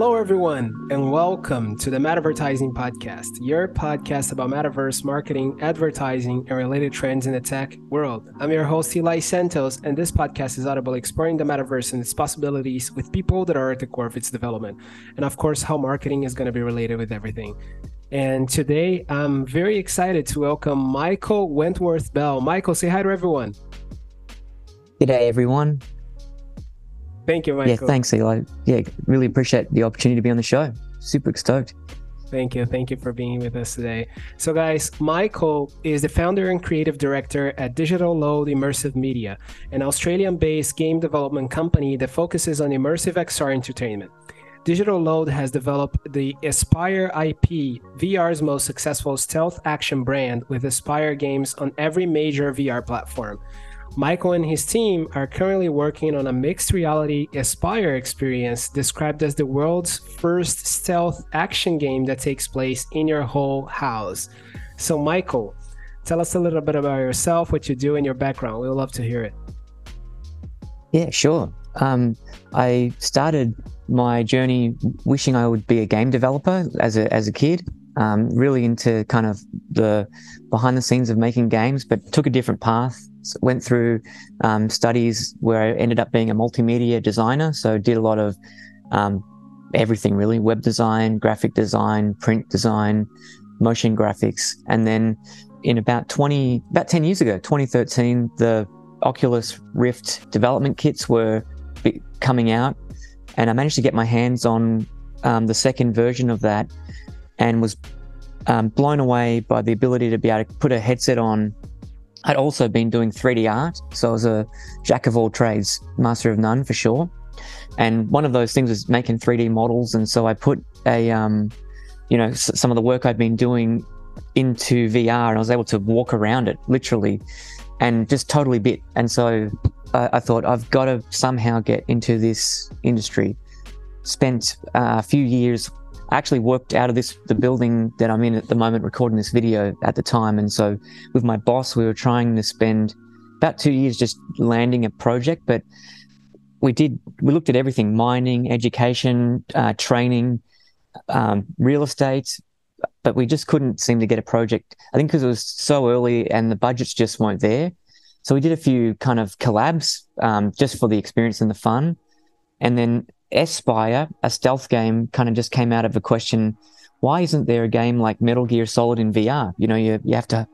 Hello, everyone, and welcome to the Metavertising Podcast, your podcast about metaverse marketing, advertising, and related trends in the tech world. I'm your host, Eli Santos, and this podcast is audible exploring the metaverse and its possibilities with people that are at the core of its development, and of course, how marketing is going to be related with everything. And today, I'm very excited to welcome Michael Wentworth Bell. Michael, say hi to everyone. G'day, everyone. Thank you, Michael. Yeah, thanks, Eli. Yeah, really appreciate the opportunity to be on the show. Super stoked. Thank you. Thank you for being with us today. So, guys, Michael is the founder and creative director at Digital Lode Immersive Media, an Australian based game development company that focuses on immersive XR entertainment. Digital Lode has developed the Espire IP, VR's most successful stealth action brand, with Espire games on every major VR platform. Michael and his team are currently working on a mixed reality Espire experience described as the world's first stealth action game that takes place in your whole house. So, Michael, tell us a little bit about yourself, what you do, and your background. We'd love to hear it. Yeah, sure. Um, I started my journey wishing I would be a game developer as a as a kid. Um, really into kind of the behind the scenes of making games, but took a different path went through um, studies where I ended up being a multimedia designer. So did a lot of um, everything really: web design, graphic design, print design, motion graphics. And then in about 20, about 10 years ago, 2013, the Oculus Rift development kits were coming out, and I managed to get my hands on um, the second version of that, and was um, blown away by the ability to be able to put a headset on I'd also been doing 3D art, so I was a jack of all trades, master of none for sure. And one of those things was making 3D models, and so I put a, um, you know, s- some of the work I'd been doing into VR, and I was able to walk around it literally, and just totally bit. And so uh, I thought I've got to somehow get into this industry. Spent uh, a few years I actually worked out of this the building that I'm in at the moment, recording this video at the time. And so with my boss, we were trying to spend about two years just landing a project, but we did we looked at everything: mining, education, uh, training, um, real estate. But we just couldn't seem to get a project. I think because it was so early and the budgets just weren't there. So we did a few kind of collabs um, just for the experience and the fun. And then Espire, a stealth game, kind of just came out of a question: Why isn't there a game like Metal Gear Solid in VR? You know, you you have to.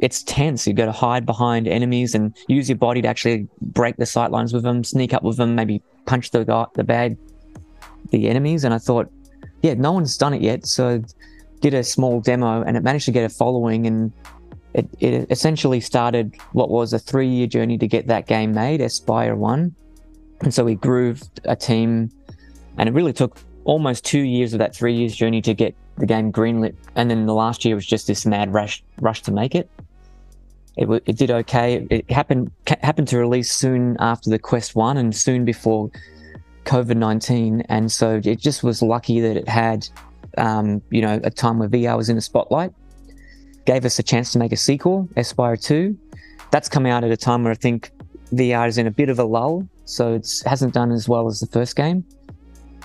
It's tense. You've got to hide behind enemies and use your body to actually break the sight lines with them, sneak up with them, maybe punch the guy, the bad, the enemies. And I thought, yeah, no one's done it yet, so did a small demo, and it managed to get a following and. It, it essentially started what was a three year journey to get that game made, Espire 1 and so we grew a team, and it really took almost two years of that three years journey to get the game greenlit. And then the last year was just this mad rush rush to make it. It, it did okay. It happened happened to release soon after the Quest One and soon before COVID nineteen, and so it just was lucky that it had, um, you know, a time where VR was in the spotlight. Gave us a chance to make a sequel, Espire Two. That's come out at a time where I think VR is in a bit of a lull so it hasn't done as well as the first game.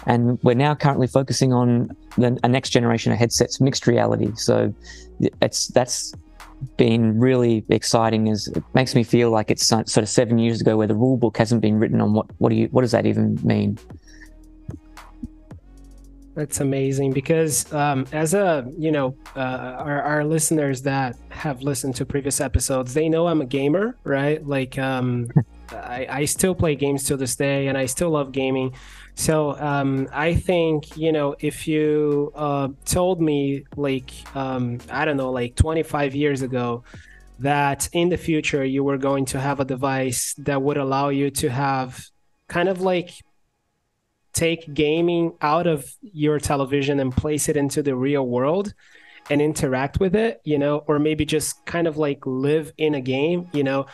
And we're now currently focusing on the, a next generation of headsets, mixed reality. So it's that's been really exciting. As it makes me feel like it's sort of seven years ago, where the rule book hasn't been written on what what do you what does that even mean? That's amazing because um, as a you know uh, our, our listeners that have listened to previous episodes, they know I'm a gamer, right? Like um, I, I still play games to this day and I still love gaming. So um, I think, you know, if you uh, told me, like, um, I don't know, like 25 years ago, that in the future you were going to have a device that would allow you to have kind of like take gaming out of your television and place it into the real world and interact with it, you know, or maybe just kind of like live in a game, you know,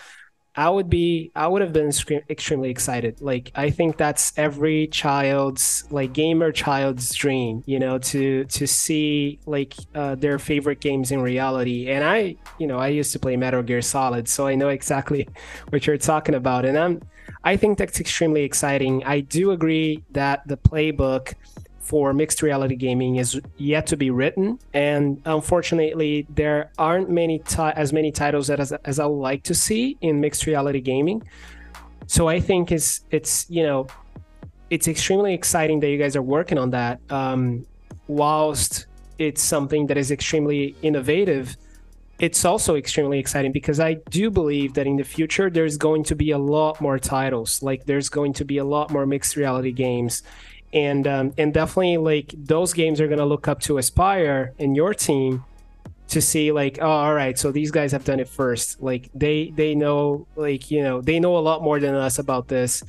I would be I would have been extremely excited. Like I think that's every child's like gamer child's dream, you know, to to see like uh, their favorite games in reality. And I, you know, I used to play Metal Gear Solid, so I know exactly what you're talking about. And I'm I think that's extremely exciting. I do agree that the playbook for mixed reality gaming is yet to be written, and unfortunately, there aren't many ti- as many titles as as I would like to see in mixed reality gaming. So I think it's it's you know it's extremely exciting that you guys are working on that. Um, whilst it's something that is extremely innovative, it's also extremely exciting because I do believe that in the future there's going to be a lot more titles. Like there's going to be a lot more mixed reality games, and um, and definitely like those games are gonna look up to Espire and your team to see like oh all right so these guys have done it first. Like they they know like you know they know a lot more than us about this.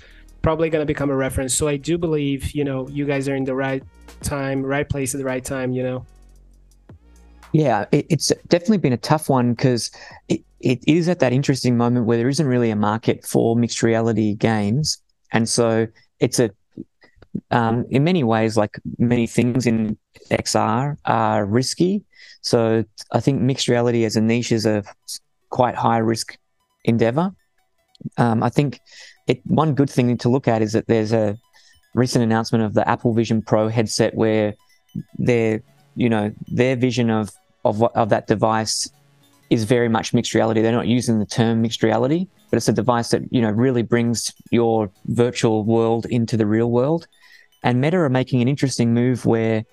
Probably going to become a reference. So i do believe you know you guys are in the right time right place at the right time you know yeah, it, it's definitely been a tough one because it, it is at that interesting moment where there isn't really a market for mixed reality games. And so it's a, um, in many ways, like many things in XR are risky. So I think mixed reality as a niche is a quite high risk endeavor. Um, I think it, one good thing to look at is that there's a recent announcement of the Apple Vision Pro headset where they're you know their vision of of what of that device is very much mixed reality. They're not using the term mixed reality, but it's a device that you know really brings your virtual world into the real world. And Meta are making an interesting move where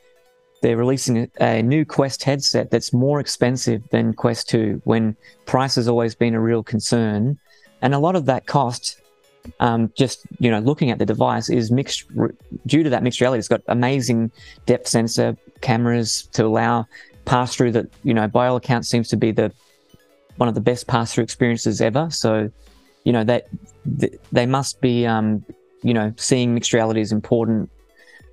they're releasing a new Quest headset that's more expensive than Quest 2 when price has always been a real concern. And a lot of that cost um, just you know looking at the device is mixed due to that mixed reality. It's got amazing depth sensor cameras to allow pass through that you know by all accounts seems to be the one of the best pass through experiences ever. So you know that they must be um, you know seeing mixed reality is important,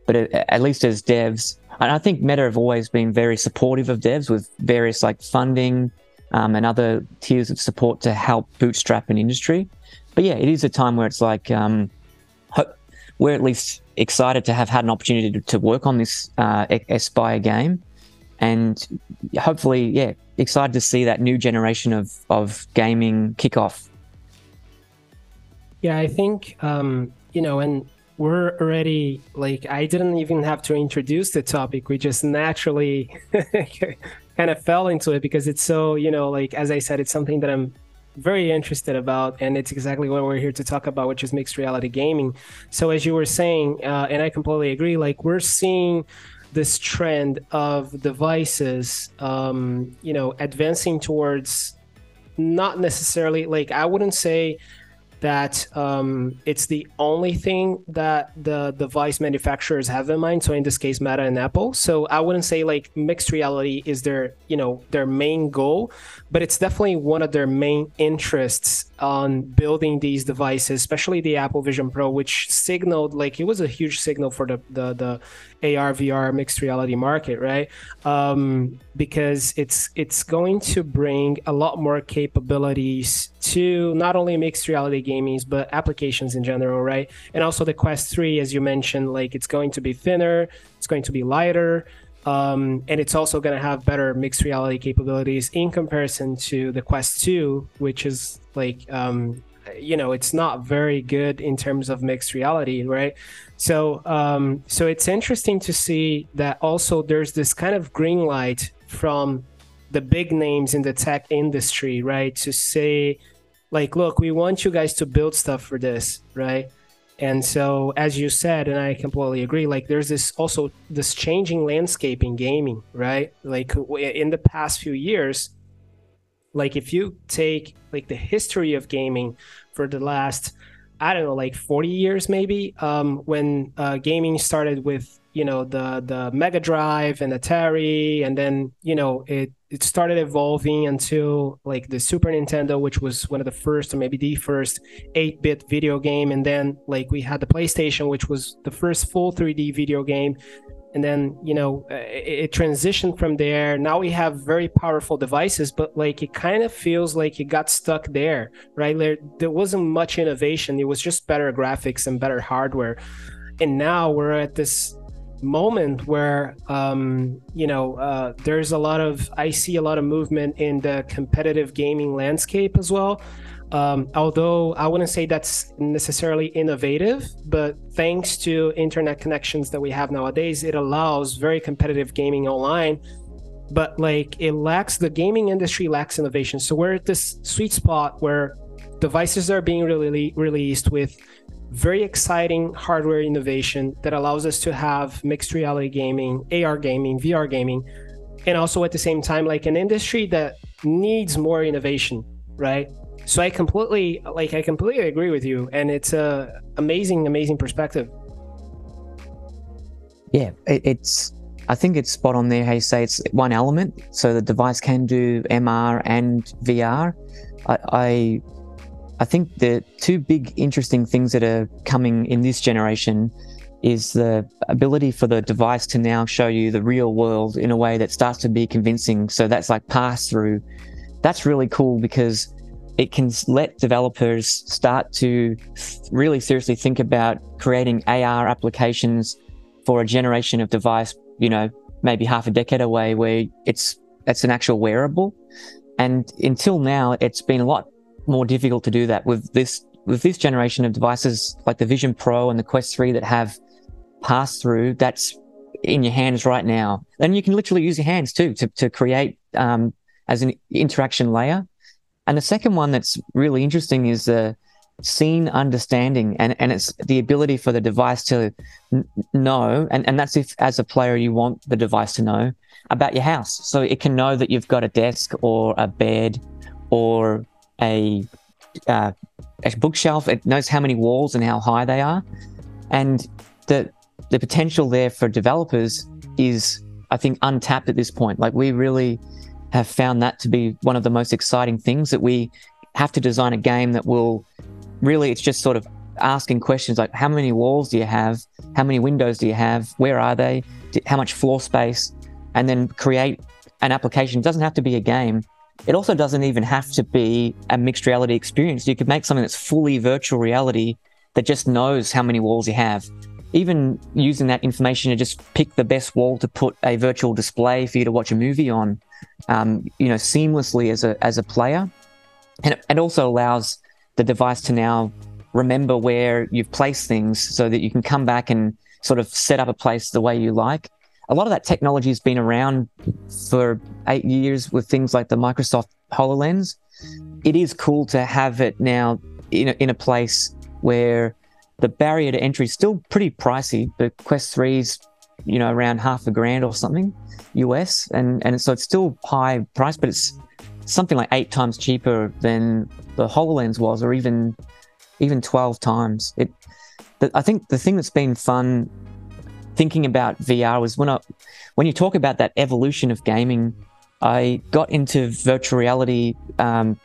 but it, at least as devs, and I think Meta have always been very supportive of devs with various like funding. Um, and other tiers of support to help bootstrap an industry but yeah, it is a time where it's like um, we're at least excited to have had an opportunity to, to work on this uh, game, and hopefully, yeah, excited to see that new generation of of gaming kick off. Yeah, I think um, you know, and we're already like I didn't even have to introduce the topic. We just naturally kind of fell into it because it's so you know, like as I said, it's something that I'm very interested about, and it's exactly what we're here to talk about, which is mixed reality gaming. So, as you were saying, uh, and I completely agree, like we're seeing this trend of devices, um, you know, advancing towards not necessarily like I wouldn't say that um, it's the only thing that the device manufacturers have in mind. So in this case, Meta and Apple. So I wouldn't say like mixed reality is their you know their main goal, but it's definitely one of their main interests on building these devices, especially the Apple Vision Pro, which signaled like it was a huge signal for the the, the AR VR mixed reality market, right? Um, because it's it's going to bring a lot more capabilities to not only mixed reality gaming but applications in general, right? And also the Quest 3, as you mentioned, like it's going to be thinner, it's going to be lighter. Um, and it's also going to have better mixed reality capabilities in comparison to the Quest 2, which is like um, you know it's not very good in terms of mixed reality right? So um so it's interesting to see that also there's this kind of green light from the big names in the tech industry right? To say like look we want you guys to build stuff for this right and so as you said and i completely agree like there's this also this changing landscape in gaming right? Like in the past few years like if you take like the history of gaming for the last I don't know, like 40 years maybe, um, when uh, gaming started with you know the the Mega Drive and Atari, and then you know it it started evolving until like the Super Nintendo, which was one of the first or maybe the first 8-bit video game, and then like we had the PlayStation, which was the first full 3D video game, and then you know uh, it, it, transitioned from there. Now we have very powerful devices but like it kind of feels like it got stuck there right? There, there wasn't much innovation. It was just better graphics and better hardware. And now we're at this moment where um, you know uh, there's a lot of I see a lot of movement in the competitive gaming landscape as well. Um, although I wouldn't say that's necessarily innovative, but thanks to internet connections that we have nowadays, it allows very competitive gaming online. But like it lacks the gaming industry lacks innovation. So we're at this sweet spot where devices are being really released with very exciting hardware innovation that allows us to have mixed reality gaming, AR gaming, VR gaming, and also at the same time, like an industry that needs more innovation, right? So I completely, like, I completely agree with you, and it's a amazing, amazing perspective. Yeah, it's. I think it's spot on there. How you say it's one element, so the device can do MR and VR. I, I I think the two big interesting things that are coming in this generation is the ability for the device to now show you the real world in a way that starts to be convincing. So that's like pass through. That's really cool because it can let developers start to really seriously think about creating AR applications for a generation of device, you know, maybe half a decade away where it's it's an actual wearable. And until now, it's been a lot more difficult to do that with this with this generation of devices like the Vision Pro and the Quest 3 that have pass through that's in your hands right now. And you can literally use your hands too to, to create um, as an interaction layer. And the second one that's really interesting is the scene understanding and, and it's the ability for the device to n- know and, and that's if as a player you want the device to know about your house so it can know that you've got a desk or a bed or a, uh, a bookshelf. It knows how many walls and how high they are, and the the potential there for developers is, I think, untapped at this point. Like we really have found that to be one of the most exciting things that we have to design a game that will really. It's just sort of asking questions like how many walls do you have how many windows do you have where are they how much floor space and then create an application it doesn't have to be a game it also doesn't even have to be a mixed reality experience. You could make something that's fully virtual reality that just knows how many walls you have. Even using that information to just pick the best wall to put a virtual display for you to watch a movie on, um, you know, seamlessly as a as a player, and it, it also allows the device to now remember where you've placed things, so that you can come back and sort of set up a place the way you like a lot of that technology has been around for eight years with things like the Microsoft HoloLens. It is cool to have it now in a, in a place where the barrier to entry is still pretty pricey. The Quest 3's, you know, around half a grand or something US. And, and so it's still high price, but it's something like eight times cheaper than the HoloLens was, or even even 12 times. It, I think the thing that's been fun thinking about VR was when I, when you talk about that evolution of gaming, I got into virtual reality, um,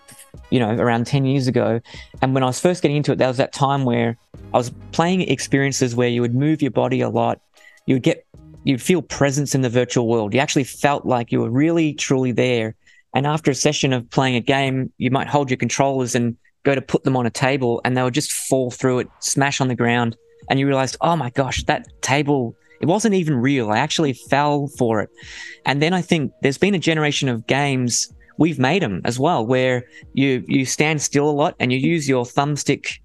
you know, around 10 years ago. And when I was first getting into it, there was that time where I was playing experiences where you would move your body a lot. You would get, you'd feel presence in the virtual world. You actually felt like you were really, truly there. And after a session of playing a game, you might hold your controllers and go to put them on a table and they would just fall through it, smash on the ground. And you realized, oh my gosh, that table it wasn't even real. I actually fell for it. And then I think there's been a generation of games we've made them as well where you you stand still a lot and you use your thumbstick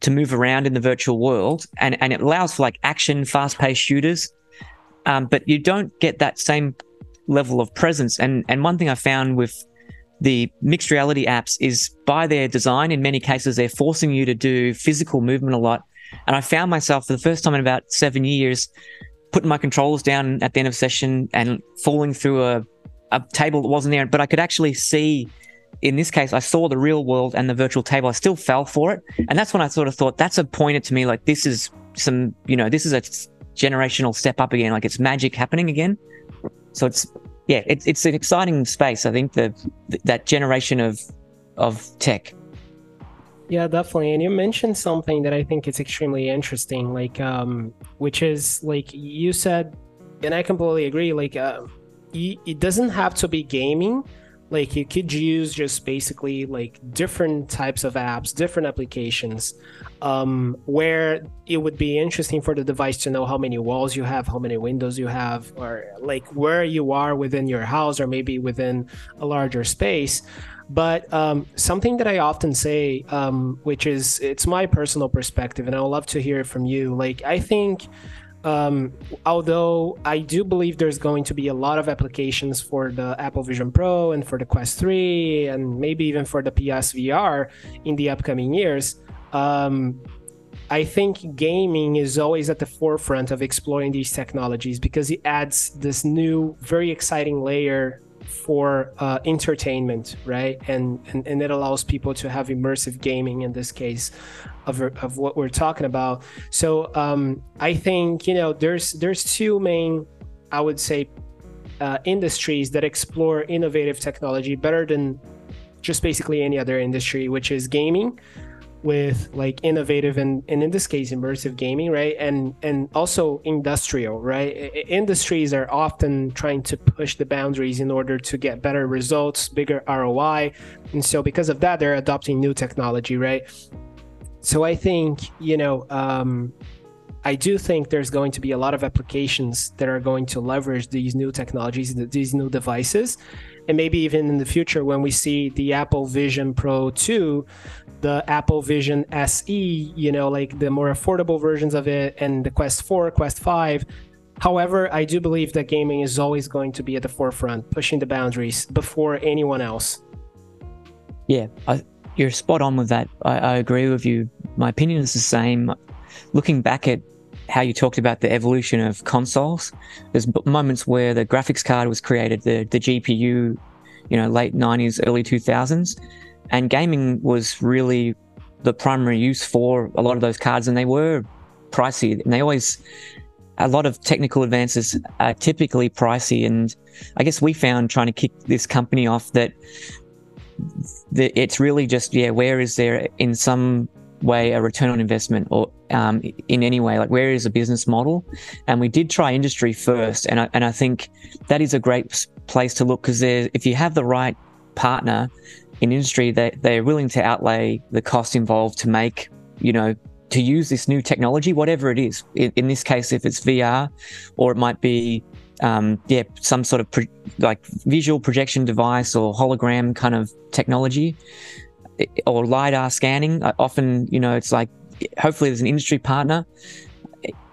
to move around in the virtual world and and it allows for like action fast-paced shooters um, but you don't get that same level of presence and and one thing i found with the mixed reality apps is by their design in many cases they're forcing you to do physical movement a lot and i found myself for the first time in about seven years putting my controllers down at the end of session and falling through a, a table that wasn't there. But I could actually see, in this case, I saw the real world and the virtual table. I still fell for it. And that's when I sort of thought, that's a pointer to me like, this is some, you know, this is a generational step up again. Like it's magic happening again. So it's, yeah, it's, it's an exciting space. I think the, that generation of, of tech. Yeah, definitely. And you mentioned something that I think is extremely interesting, like, um, which is like you said, and I completely agree. Like, uh, it doesn't have to be gaming, like you could use just basically like different types of apps different applications um, where it would be interesting for the device to know how many walls you have how many windows you have or like where you are within your house or maybe within a larger space but um, something that i often say um, which is it's my personal perspective and i would love to hear it from you. Like i think um, although I do believe there's going to be a lot of applications for the Apple Vision Pro and for the Quest 3 and maybe even for the PSVR in the upcoming years, um, I think gaming is always at the forefront of exploring these technologies because it adds this new, very exciting layer for uh, entertainment, right? And, and and it allows people to have immersive gaming in this case of, of what we're talking about. So um, I think you know there's there's two main, I would say, uh, industries that explore innovative technology better than just basically any other industry, which is gaming with like innovative and, and in this case immersive gaming right? And and also industrial right? Industries are often trying to push the boundaries in order to get better results bigger roi and so because of that they're adopting new technology right? So i think you know um, I do think there's going to be a lot of applications that are going to leverage these new technologies, these new devices. And maybe even in the future, when we see the Apple Vision Pro 2, the Apple Vision SE, you know, like the more affordable versions of it, and the Quest 4, Quest 5. However, I do believe that gaming is always going to be at the forefront, pushing the boundaries before anyone else. Yeah, I, you're spot on with that. I, I agree with you. My opinion is the same. Looking back at how you talked about the evolution of consoles, there's moments where the graphics card was created, the, the GPU, you know, late 90s, early 2000s and gaming was really the primary use for a lot of those cards, and they were pricey, and they always a lot of technical advances are typically pricey, and I guess we found trying to kick this company off that, it's really just yeah, where is there in some way a return on investment or um, in any way? Like where is a business model? And we did try industry first. And I, and I think that is a great place to look because if you have the right partner in industry that they're willing to outlay the cost involved to make, you know, to use this new technology, whatever it is. In, in this case, if it's VR, or it might be, um, yeah, some sort of pro- like visual projection device or hologram kind of technology, or lidar scanning. Often, you know, it's like hopefully there's an industry partner.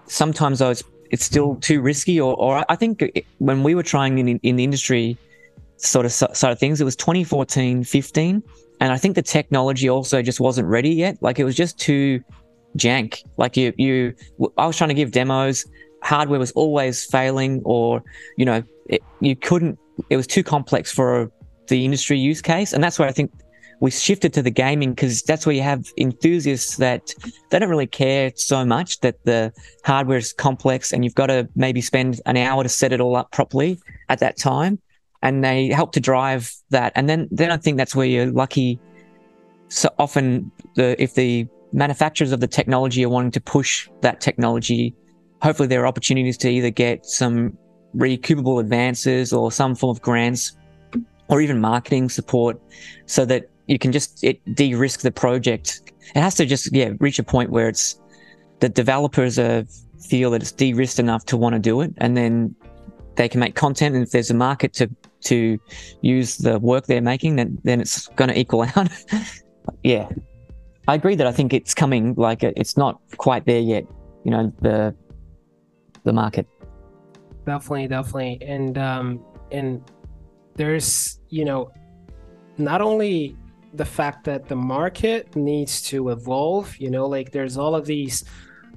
Sometimes though, it's it's still too risky, or, or I think when we were trying in in the industry sort of side of things. It was 2014, 15. And I think the technology also just wasn't ready yet. Like it was just too jank. Like you, you, I was trying to give demos. Hardware was always failing, or you know, it, you couldn't. It was too complex for the industry use case, and that's where I think we shifted to the gaming because that's where you have enthusiasts that they don't really care so much that the hardware is complex and you've got to maybe spend an hour to set it all up properly at that time and they help to drive that. And then, then I think that's where you're lucky. So often, the if the manufacturers of the technology are wanting to push that technology, hopefully there are opportunities to either get some recoupable advances or some form of grants, or even marketing support, so that you can just it de-risk the project. It has to just yeah reach a point where it's the developers are feel that it's de-risked enough to want to do it, and then they can make content and if there's a market to to use the work they're making then then it's going to equal out. Yeah. I agree that i think it's coming like it's not quite there yet you know the the market. Definitely definitely. And um and there's you know not only the fact that the market needs to evolve you know like there's all of these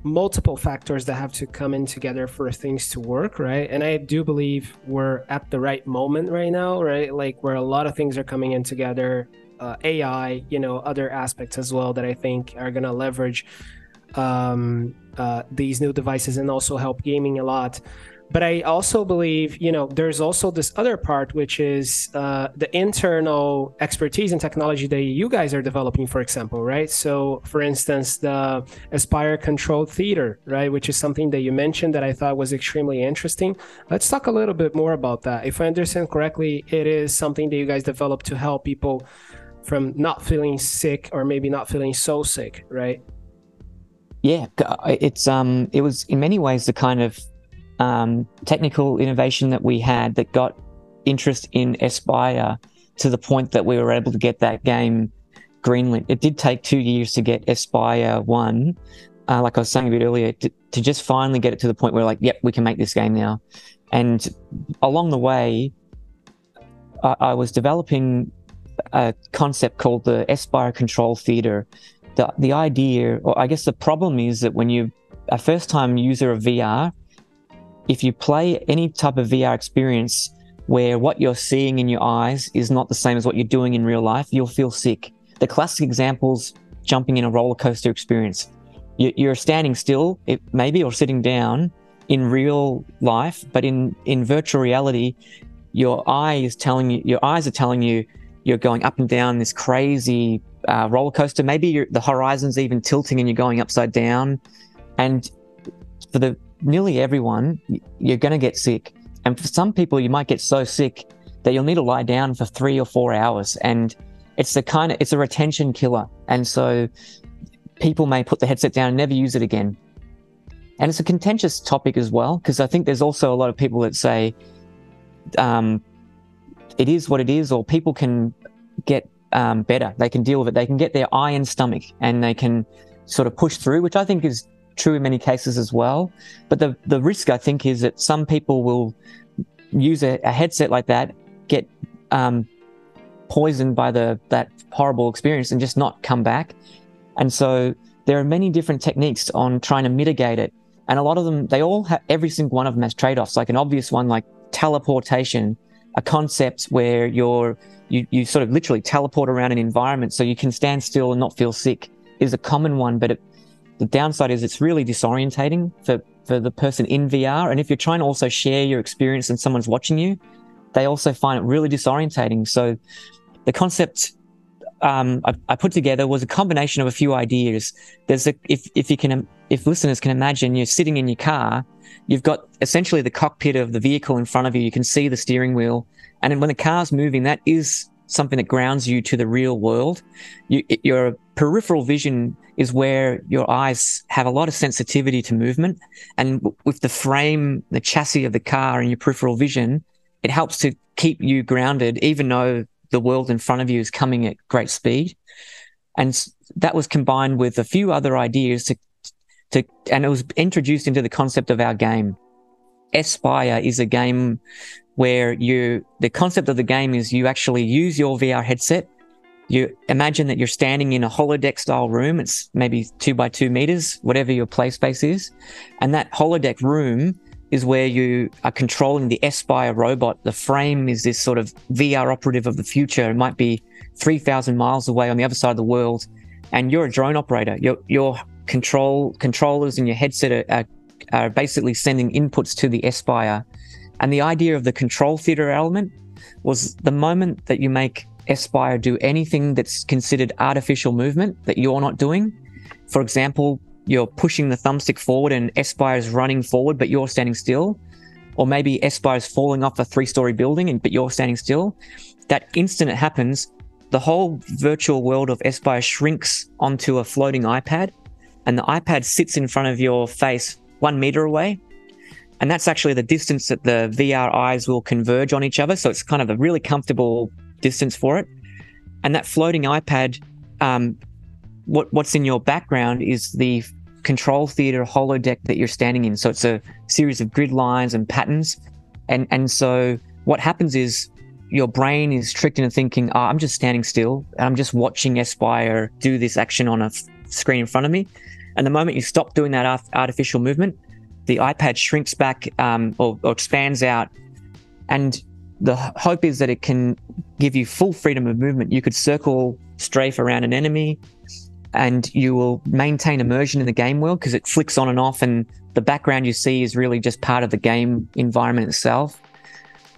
multiple factors that have to come in together for things to work, right? And I do believe we're at the right moment right now, right? Like where a lot of things are coming in together, uh, AI, you know, other aspects as well that I think are going to leverage um, uh, these new devices and also help gaming a lot. But I also believe, you know, there's also this other part, which is uh, the internal expertise and technology that you guys are developing, for example, right? So, for instance, the Espire Controlled Theater, right, which is something that you mentioned that I thought was extremely interesting. Let's talk a little bit more about that. If I understand correctly, it is something that you guys developed to help people from not feeling sick or maybe not feeling so sick, right? Yeah, it's um, it was in many ways the kind of um, technical innovation that we had that got interest in Espire to the point that we were able to get that game greenlit. It did take two years to get Espire 1, uh, like I was saying a bit earlier, to, to just finally get it to the point where, like, yep, we can make this game now. And along the way, I, I was developing a concept called the Espire Control Theater. The, the idea, or I guess the problem is that when you a first time user of VR, if you play any type of VR experience where what you're seeing in your eyes is not the same as what you're doing in real life, you'll feel sick. The classic examples jumping in a roller coaster experience. You're standing still, maybe, or sitting down in real life, but in, in virtual reality, your eye is telling you, your eyes are telling you you're going up and down this crazy uh, roller coaster. Maybe the horizon's even tilting and you're going upside down. And for the nearly everyone, you're going to get sick. And for some people, you might get so sick that you'll need to lie down for three or four hours. And it's the kind of, it's a retention killer. And so people may put the headset down and never use it again. And it's a contentious topic as well, because I think there's also a lot of people that say, um, it is what it is, or people can get um, better. They can deal with it. They can get their iron stomach and they can sort of push through, which I think is true in many cases as well. But the, the risk, I think, is that some people will use a, a headset like that, get um, poisoned by the that horrible experience, and just not come back. And so there are many different techniques on trying to mitigate it. And a lot of them, they all have every single one of them has trade offs. Like an obvious one, like teleportation, a concept where you're you, you sort of literally teleport around an environment so you can stand still and not feel sick is a common one, but it the downside is it's really disorientating for, for the person in VR. And if you're trying to also share your experience and someone's watching you, they also find it really disorientating. So the concept um, I, I, put together was a combination of a few ideas. There's a, if, if you can, if listeners can imagine, you're sitting in your car, you've got essentially the cockpit of the vehicle in front of you. You can see the steering wheel. And when the car's moving, that is something that grounds you to the real world. You, your peripheral vision is where your eyes have a lot of sensitivity to movement. And with the frame, the chassis of the car and your peripheral vision, it helps to keep you grounded, even though the world in front of you is coming at great speed. And that was combined with a few other ideas to, to, and it was introduced into the concept of our game. Espire is a game where you, the concept of the game is you actually use your VR headset you imagine that you're standing in a holodeck style room. It's maybe two by two meters, whatever your play space is. And that holodeck room is where you are controlling the Espire robot. The frame is this sort of VR operative of the future. It might be 3,000 miles away on the other side of the world. And you're a drone operator. Your, your control controllers and your headset are, are, are basically sending inputs to the Espire. And the idea of the control theater element was the moment that you make Espire do anything that's considered artificial movement that you're not doing. For example, you're pushing the thumbstick forward and Espire is running forward, but you're standing still. Or maybe Espire is falling off a three story building, and, but you're standing still. That instant it happens, the whole virtual world of Espire shrinks onto a floating iPad, and the iPad sits in front of your face one meter away. And that's actually the distance that the VR eyes will converge on each other. So it's kind of a really comfortable distance for it. And that floating iPad, um, what what's in your background is the control theater holodeck that you're standing in. So it's a series of grid lines and patterns. And and so what happens is your brain is tricked into thinking, oh, I'm just standing still and I'm just watching Espire do this action on a f- screen in front of me. And the moment you stop doing that artificial movement, the iPad shrinks back um, or, or expands out. And the hope is that it can give you full freedom of movement. You could circle strafe around an enemy. and you will maintain immersion in the game world because it flicks on and off, and the background you see is really just part of the game environment itself.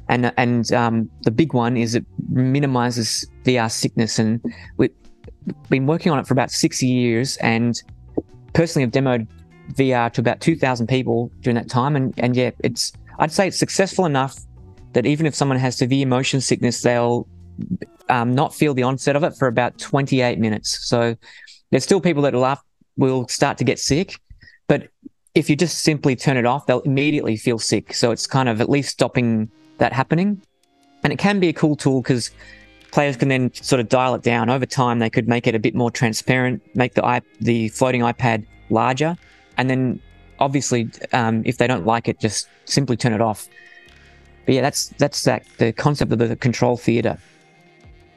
And and um, the big one is it minimizes VR sickness, and we've been working on it for about six years, and personally I've demoed VR to about two thousand people during that time, and and yeah, it's I'd say it's successful enough that even if someone has severe motion sickness, they'll um, not feel the onset of it for about 28 minutes. So there's still people that will, will start to get sick, but if you just simply turn it off, they'll immediately feel sick. So it's kind of at least stopping that happening. And it can be a cool tool because players can then sort of dial it down over time. They could make it a bit more transparent, make the the floating iPad larger, and then obviously, um, if they don't like it, just simply turn it off. But yeah, that's that's that the concept of the control theater.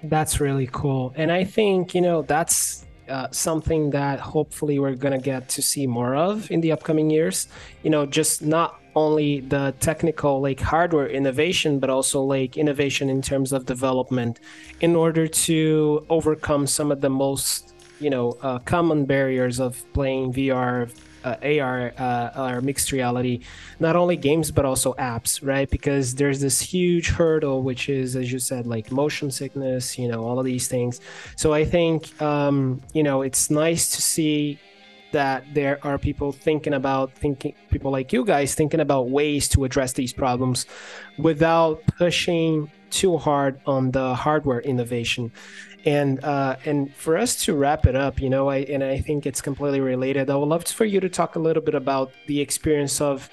That's really cool, and I think you know that's uh, something that hopefully we're gonna get to see more of in the upcoming years. You know, just not only the technical like hardware innovation, but also like innovation in terms of development, in order to overcome some of the most you know uh, common barriers of playing VR uh, AR uh, or mixed reality, not only games but also apps, right? Because there's this huge hurdle, which is, as you said, like motion sickness, you know, all of these things. So I think, um, you know, it's nice to see that there are people thinking about thinking people like you guys thinking about ways to address these problems without pushing too hard on the hardware innovation and uh, and for us to wrap it up, you know, I and I think it's completely related. I would love for you to talk a little bit about the experience of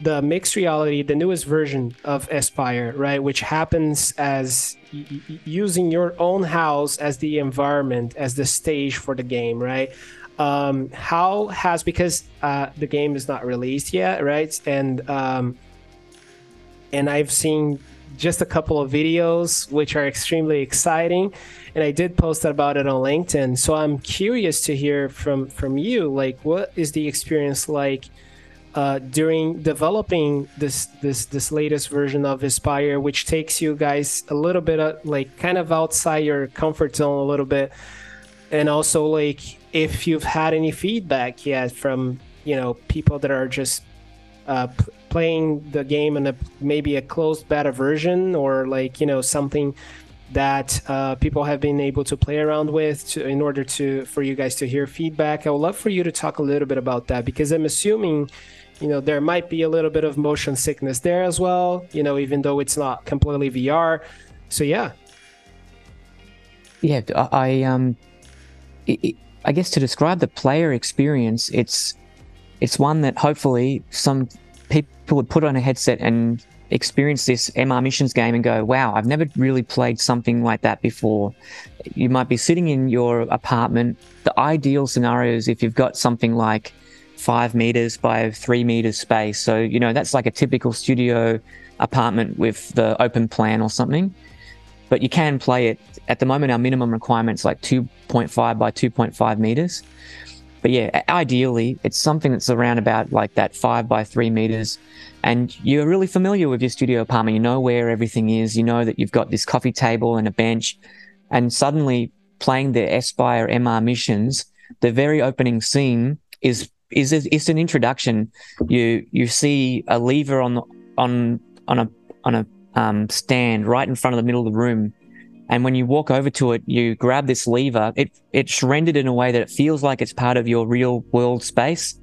the mixed reality, the newest version of Espire, right, which happens as using your own house as the environment, as the stage for the game, right? Um, how has because uh, the game is not released yet, right? And um, and I've seen just a couple of videos which are extremely exciting. And i did post about it on linkedin. So i'm curious to hear from from you like what is the experience like uh, during developing this this this latest version of Espire, which takes you guys a little bit of, like kind of outside your comfort zone a little bit, and also like if you've had any feedback yet from you know people that are just uh, playing the game in a maybe a closed beta version or like you know something that uh, people have been able to play around with to, in order to for you guys to hear feedback. I would love for you to talk a little bit about that because I'm assuming, you know, there might be a little bit of motion sickness there as well. You know, even though it's not completely VR. So yeah. Yeah, I um, it, I guess to describe the player experience, it's it's one that hopefully some people would put on a headset and experience this MR missions game and go, wow, I've never really played something like that before. You might be sitting in your apartment. The ideal scenario is if you've got something like five meters by three meters space. So, you know, that's like a typical studio apartment with the open plan or something. But you can play it. At the moment, our minimum requirement is like 2.5 by 2.5 meters. But yeah, ideally, it's something that's around about like that five by three meters. And you're really familiar with your studio apartment. You know where everything is. You know that you've got this coffee table and a bench. And suddenly, playing the Espire MR missions, the very opening scene is is it's an introduction. You you see a lever on the, on on a on a um, stand right in front of the middle of the room and when you walk over to it, you grab this lever. It it's rendered in a way that it feels like it's part of your real world space.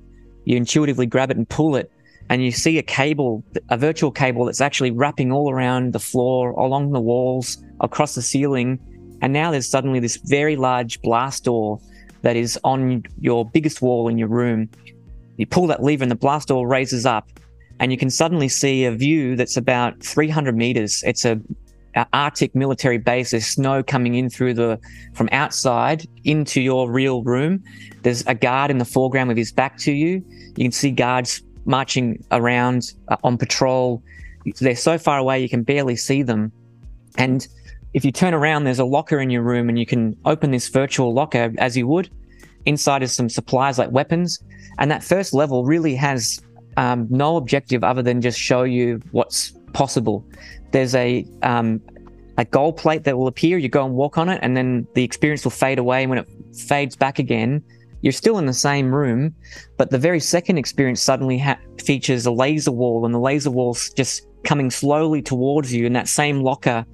You intuitively grab it and pull it, and you see a cable, a virtual cable that's actually wrapping all around the floor, along the walls, across the ceiling. And now there's suddenly this very large blast door that is on your biggest wall in your room. You pull that lever and the blast door raises up and you can suddenly see a view that's about 300 meters. It's a Arctic military base. There's snow coming in through the from outside into your real room. There's a guard in the foreground with his back to you. You can see guards marching around uh, on patrol. They're so far away you can barely see them. And if you turn around, there's a locker in your room, and you can open this virtual locker as you would. Inside is some supplies like weapons, and that first level really has um, no objective other than just show you what's possible there's a um, a gold plate that will appear. You go and walk on it, and then the experience will fade away when it fades back again. You're still in the same room, but the very second experience suddenly ha- features a laser wall, and the laser wall's just coming slowly towards you, and that same locker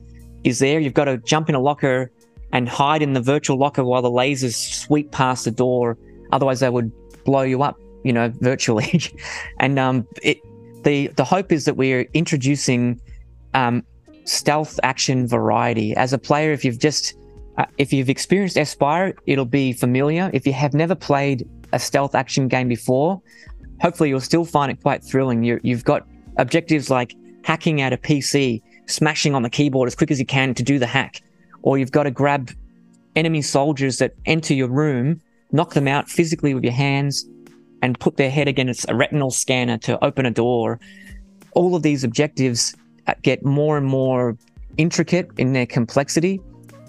is there. You've got to jump in a locker and hide in the virtual locker while the lasers sweep past the door. Otherwise, they would blow you up, you know, virtually. and um, it the the hope is that we're introducing um, stealth action variety as a player. If you've just uh, if you've experienced Espire, it'll be familiar. If you have never played a stealth action game before, hopefully you'll still find it quite thrilling. you you've got objectives like hacking out a PC, smashing on the keyboard as quick as you can to do the hack, or you've got to grab enemy soldiers that enter your room, knock them out physically with your hands, and put their head against a retinal scanner to open a door. All of these objectives uh, get more and more intricate in their complexity.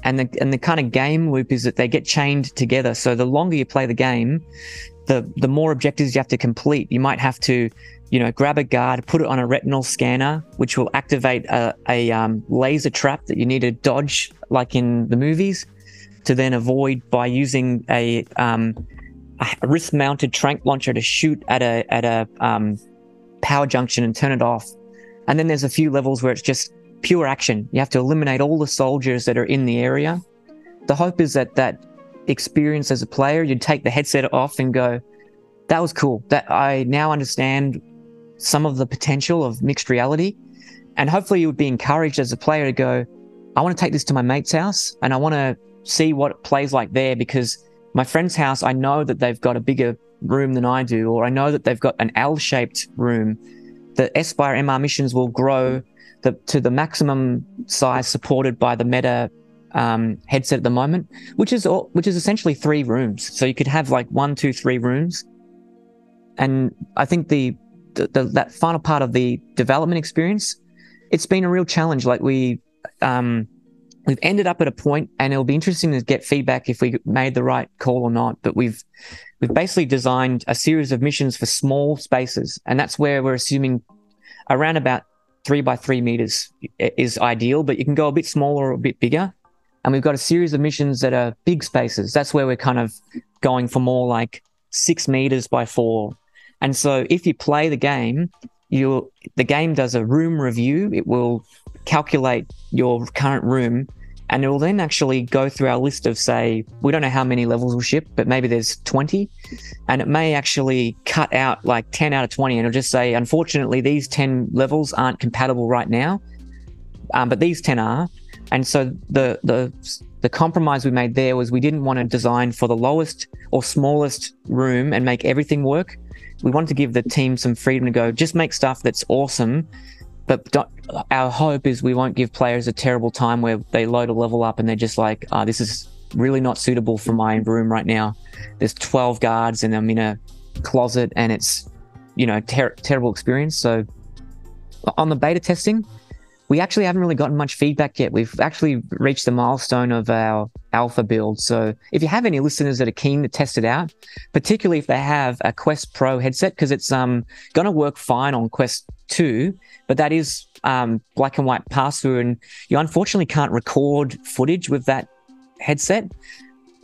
And the, and the kind of game loop is that they get chained together. So the longer you play the game, the, the more objectives you have to complete. You might have to, you know, grab a guard, put it on a retinal scanner, which will activate a, a um, laser trap that you need to dodge, like in the movies, to then avoid by using a um, a wrist-mounted trank launcher to shoot at a at a um, power junction and turn it off. And then there's a few levels where it's just pure action. You have to eliminate all the soldiers that are in the area. The hope is that that experience as a player, you'd take the headset off and go, "That was cool. That I now understand some of the potential of mixed reality." And hopefully, you would be encouraged as a player to go, "I want to take this to my mate's house and I want to see what it plays like there because." My friend's house, I know that they've got a bigger room than I do, or I know that they've got an L shaped room. The Espire MR missions will grow the, to the maximum size supported by the Meta um, headset at the moment, which is all, which is essentially three rooms. So you could have like one, two, three rooms. And I think the, the, the that final part of the development experience, it's been a real challenge. Like we, um, we've ended up at a point and it'll be interesting to get feedback if we made the right call or not but we've we've basically designed a series of missions for small spaces and that's where we're assuming around about three by three meters is ideal but you can go a bit smaller or a bit bigger. And we've got a series of missions that are big spaces. That's where we're kind of going for more like six meters by four. And so if you play the game you the game does a room review. It will calculate your current room and it will then actually go through our list of say we don't know how many levels will ship but maybe there's 20 and it may actually cut out like 10 out of 20 and it'll just say unfortunately these 10 levels aren't compatible right now um, but these 10 are. And so the the the compromise we made there was we didn't want to design for the lowest or smallest room and make everything work. We wanted to give the team some freedom to go just make stuff that's awesome but our hope is we won't give players a terrible time where they load a level up and they're just like, oh, this is really not suitable for my room right now. There's 12 guards and I'm in a closet and it's, you know, ter- terrible experience. So on the beta testing, we actually haven't really gotten much feedback yet. We've actually reached the milestone of our alpha build. So if you have any listeners that are keen to test it out, particularly if they have a Quest Pro headset, because it's um going to work fine on Quest 2, but that is um, black and white pass through, and you unfortunately can't record footage with that headset.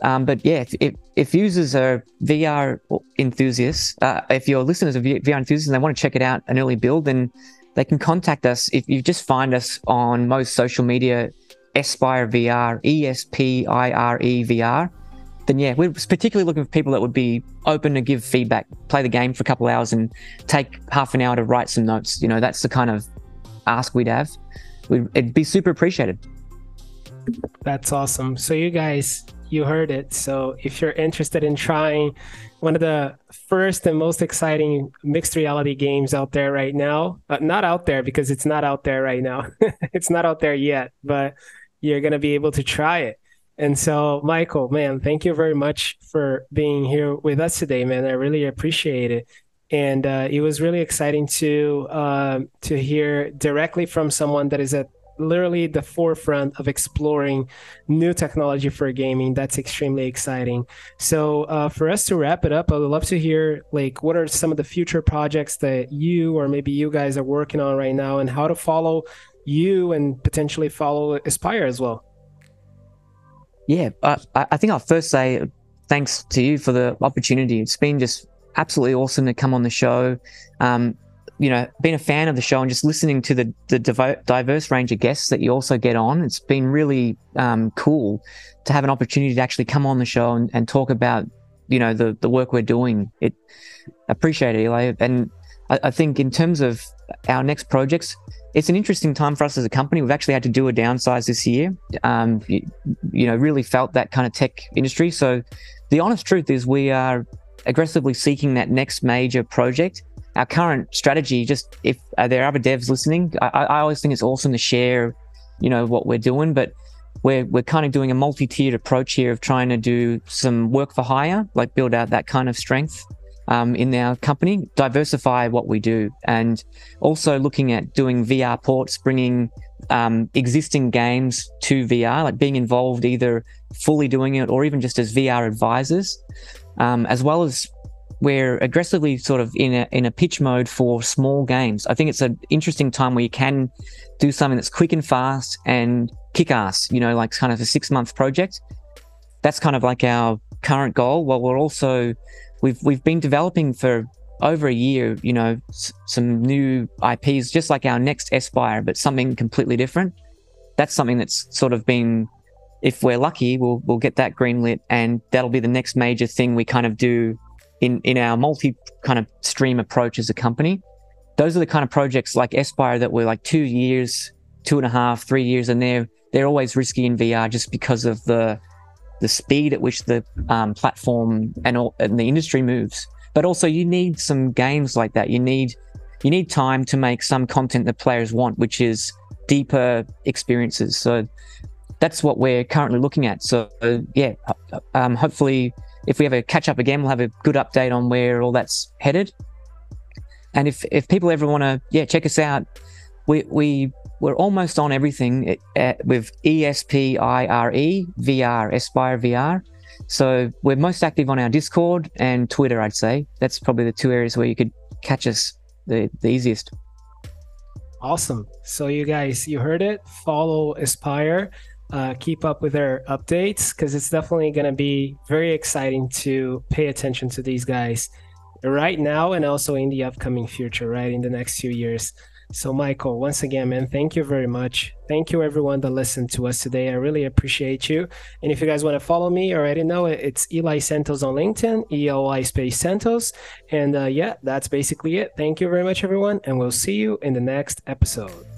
Um, but yeah, if, if, if, users are VR enthusiasts, uh, if your listeners are VR enthusiasts and they want to check it out, an early build, then they can contact us. If you just find us on most social media, Espire VR, E S P I R E VR, then yeah, we're particularly looking for people that would be open to give feedback, play the game for a couple hours, and take half an hour to write some notes. You know, that's the kind of ask we'd have. We'd, it'd be super appreciated. That's awesome. So you guys, you heard it. So if you're interested in trying one of the first and most exciting mixed reality games out there right now. Uh, not out there because it's not out there right now. it's not out there yet, but you're going to be able to try it. And so, Michael, man, thank you very much for being here with us today, man. I really appreciate it. And uh, it was really exciting to uh, to hear directly from someone that is at literally the forefront of exploring new technology for gaming. That's extremely exciting. So uh, for us to wrap it up, I would love to hear like what are some of the future projects that you or maybe you guys are working on right now, and how to follow you and potentially follow Espire as well. Yeah, I, I think I'll first say thanks to you for the opportunity. It's been just absolutely awesome to come on the show. Um, you know, being a fan of the show and just listening to the the diverse range of guests that you also get on, it's been really um, cool to have an opportunity to actually come on the show and, and talk about, you know, the the work we're doing. It appreciate it, Eli, and I, I think in terms of our next projects, it's an interesting time for us as a company. We've actually had to do a downsize this year. Um, you, you know, really felt that kind of tech industry. So the honest truth is we are aggressively seeking that next major project our current strategy, just if uh, there are other devs listening, I, I always think it's awesome to share, you know, what we're doing, but we're, we're kind of doing a multi-tiered approach here of trying to do some work for hire, like build out that kind of strength um, in our company, diversify what we do, and also looking at doing VR ports, bringing um, existing games to VR, like being involved either fully doing it or even just as VR advisors, um, as well as we're aggressively sort of in a in a pitch mode for small games. I think it's an interesting time where you can do something that's quick and fast and kick ass. You know, like kind of a six month project. That's kind of like our current goal. Well, we're also we've we've been developing for over a year. You know, s- some new IPs, just like our next Espire, but something completely different. That's something that's sort of been if we're lucky, we'll we'll get that greenlit, and that'll be the next major thing we kind of do in in our multi kind of stream approach as a company. Those are the kind of projects like Espire that were like two years, two and a half, three years, and they're they're always risky in VR just because of the the speed at which the um, platform and, all, and the industry moves. But also, you need some games like that. You need you need time to make some content that players want, which is deeper experiences. So that's what we're currently looking at. So yeah, um, hopefully if we ever catch up again, we'll have a good update on where all that's headed. And if, if people ever want to, yeah, check us out, we, we, we're almost on everything uh, with ESPIRE VR, Espire VR. So we're most active on our Discord and Twitter, I'd say. That's probably the two areas where you could catch us the, the easiest. Awesome. So you guys, you heard it. Follow Espire uh, keep up with their updates because it's definitely going to be very exciting to pay attention to these guys right now and also in the upcoming future, right? In the next few years. So, Michael, once again, man, thank you very much. Thank you, everyone that listened to us today. I really appreciate you. And if you guys want to follow me, already know it. It's Eli Santos on LinkedIn, ELI space Santos. And uh, yeah, that's basically it. Thank you very much, everyone. And we'll see you in the next episode.